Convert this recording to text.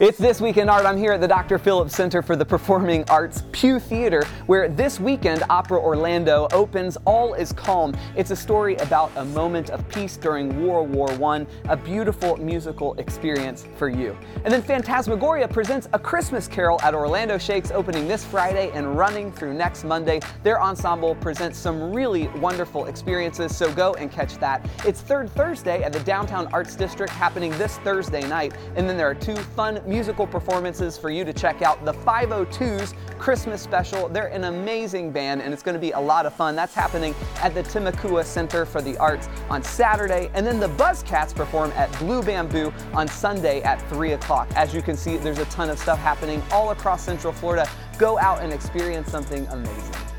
It's This Week in Art. I'm here at the Dr. Phillips Center for the Performing Arts Pugh Theater, where this weekend Opera Orlando opens All is Calm. It's a story about a moment of peace during World War I, a beautiful musical experience for you. And then Phantasmagoria presents A Christmas Carol at Orlando Shakes opening this Friday and running through next Monday. Their ensemble presents some really wonderful experiences, so go and catch that. It's third Thursday at the Downtown Arts District happening this Thursday night, and then there are two fun musical performances for you to check out. The 502's Christmas Special. They're an amazing band and it's going to be a lot of fun. That's happening at the Timucua Center for the Arts on Saturday. And then the Buzzcats perform at Blue Bamboo on Sunday at 3 o'clock. As you can see, there's a ton of stuff happening all across Central Florida. Go out and experience something amazing.